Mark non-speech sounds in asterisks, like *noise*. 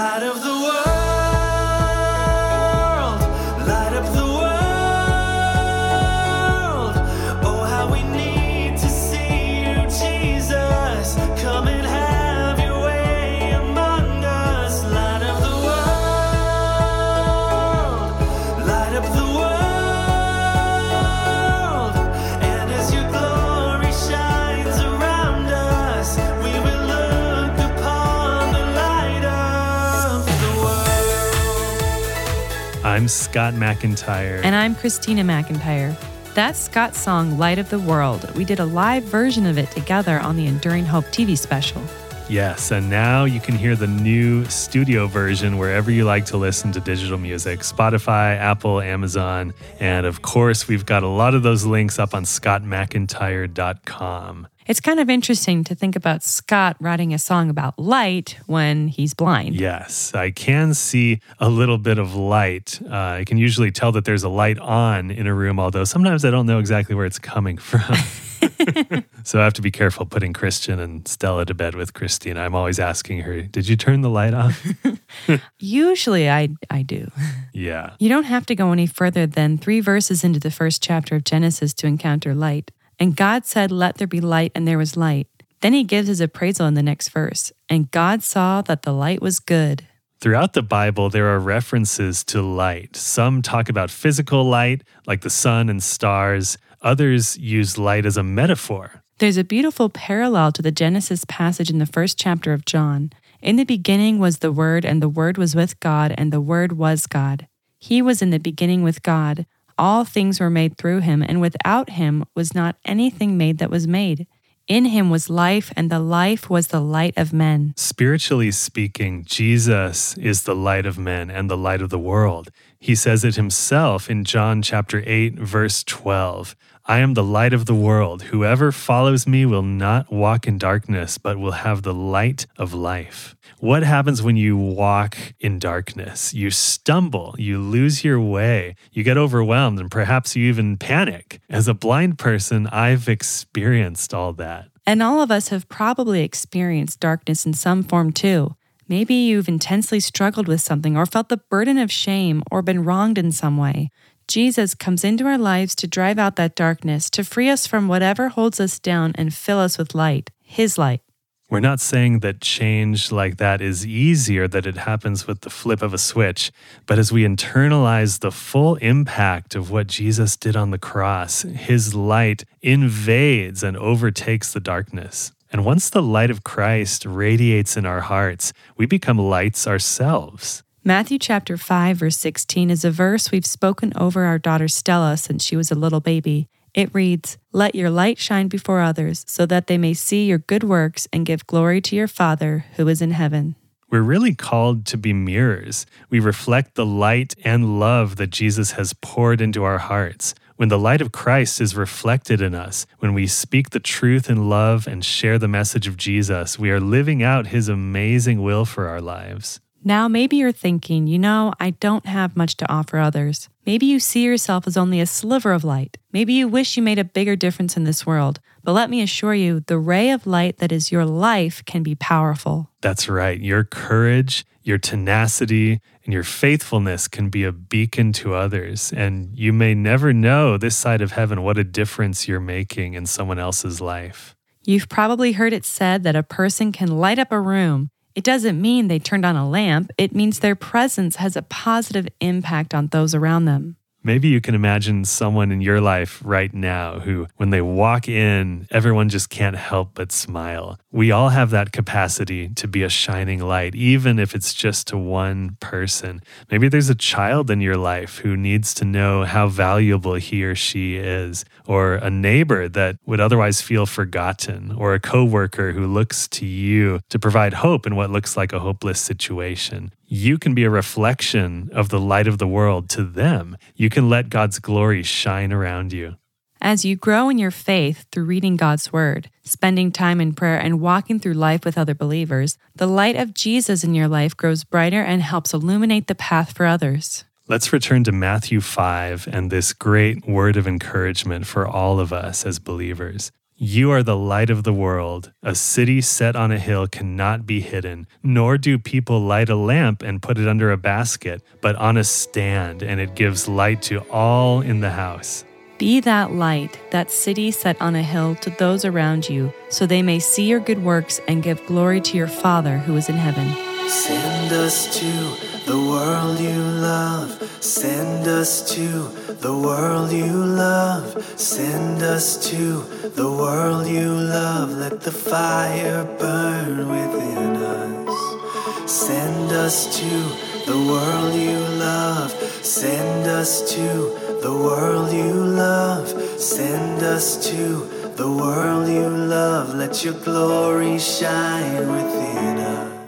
Light of the I'm Scott MacIntyre. And I'm Christina MacIntyre. That's Scott's song Light of the World. We did a live version of it together on the Enduring Hope TV special. Yes, and now you can hear the new studio version wherever you like to listen to digital music Spotify, Apple, Amazon. And of course, we've got a lot of those links up on scottmacintyre.com. It's kind of interesting to think about Scott writing a song about light when he's blind. Yes, I can see a little bit of light. Uh, I can usually tell that there's a light on in a room, although sometimes I don't know exactly where it's coming *laughs* from. *laughs* so I have to be careful putting Christian and Stella to bed with Christina. I'm always asking her, Did you turn the light off? *laughs* Usually I, I do. yeah. You don't have to go any further than three verses into the first chapter of Genesis to encounter light. And God said, Let there be light, and there was light. Then he gives his appraisal in the next verse. And God saw that the light was good. Throughout the Bible, there are references to light. Some talk about physical light, like the sun and stars. Others use light as a metaphor. There's a beautiful parallel to the Genesis passage in the first chapter of John. In the beginning was the Word, and the Word was with God, and the Word was God. He was in the beginning with God. All things were made through him, and without him was not anything made that was made. In him was life, and the life was the light of men. Spiritually speaking, Jesus is the light of men and the light of the world. He says it himself in John chapter 8 verse 12. I am the light of the world. Whoever follows me will not walk in darkness, but will have the light of life. What happens when you walk in darkness? You stumble, you lose your way, you get overwhelmed, and perhaps you even panic. As a blind person, I've experienced all that. And all of us have probably experienced darkness in some form too. Maybe you've intensely struggled with something or felt the burden of shame or been wronged in some way. Jesus comes into our lives to drive out that darkness, to free us from whatever holds us down and fill us with light, His light. We're not saying that change like that is easier, that it happens with the flip of a switch, but as we internalize the full impact of what Jesus did on the cross, his light invades and overtakes the darkness. And once the light of Christ radiates in our hearts, we become lights ourselves. Matthew chapter 5 verse 16 is a verse we've spoken over our daughter Stella since she was a little baby. It reads, "Let your light shine before others, so that they may see your good works and give glory to your Father who is in heaven." We're really called to be mirrors. We reflect the light and love that Jesus has poured into our hearts. When the light of Christ is reflected in us, when we speak the truth in love and share the message of Jesus, we are living out his amazing will for our lives. Now, maybe you're thinking, you know, I don't have much to offer others. Maybe you see yourself as only a sliver of light. Maybe you wish you made a bigger difference in this world. But let me assure you, the ray of light that is your life can be powerful. That's right. Your courage, your tenacity, and your faithfulness can be a beacon to others. And you may never know this side of heaven what a difference you're making in someone else's life. You've probably heard it said that a person can light up a room. It doesn't mean they turned on a lamp, it means their presence has a positive impact on those around them. Maybe you can imagine someone in your life right now who, when they walk in, everyone just can't help but smile. We all have that capacity to be a shining light, even if it's just to one person. Maybe there's a child in your life who needs to know how valuable he or she is, or a neighbor that would otherwise feel forgotten, or a coworker who looks to you to provide hope in what looks like a hopeless situation you can be a reflection of the light of the world to them. You can let God's glory shine around you. As you grow in your faith through reading God's Word, spending time in prayer, and walking through life with other believers, the light of Jesus in your life grows brighter and helps illuminate the path for others. Let's return to Matthew 5 and this great word of encouragement for all of us as believers. You are the light of the world. A city set on a hill cannot be hidden, nor do people light a lamp and put it under a basket, but on a stand, and it gives light to all in the house. Be that light, that city set on a hill to those around you, so they may see your good works and give glory to your Father who is in heaven. Send us to the world you love. Send us to the world you love. Send us to the world you love. Let the fire burn within us. Send us to the world you love. Send us to the world you love. Send us to the world you love. Let your glory shine within us.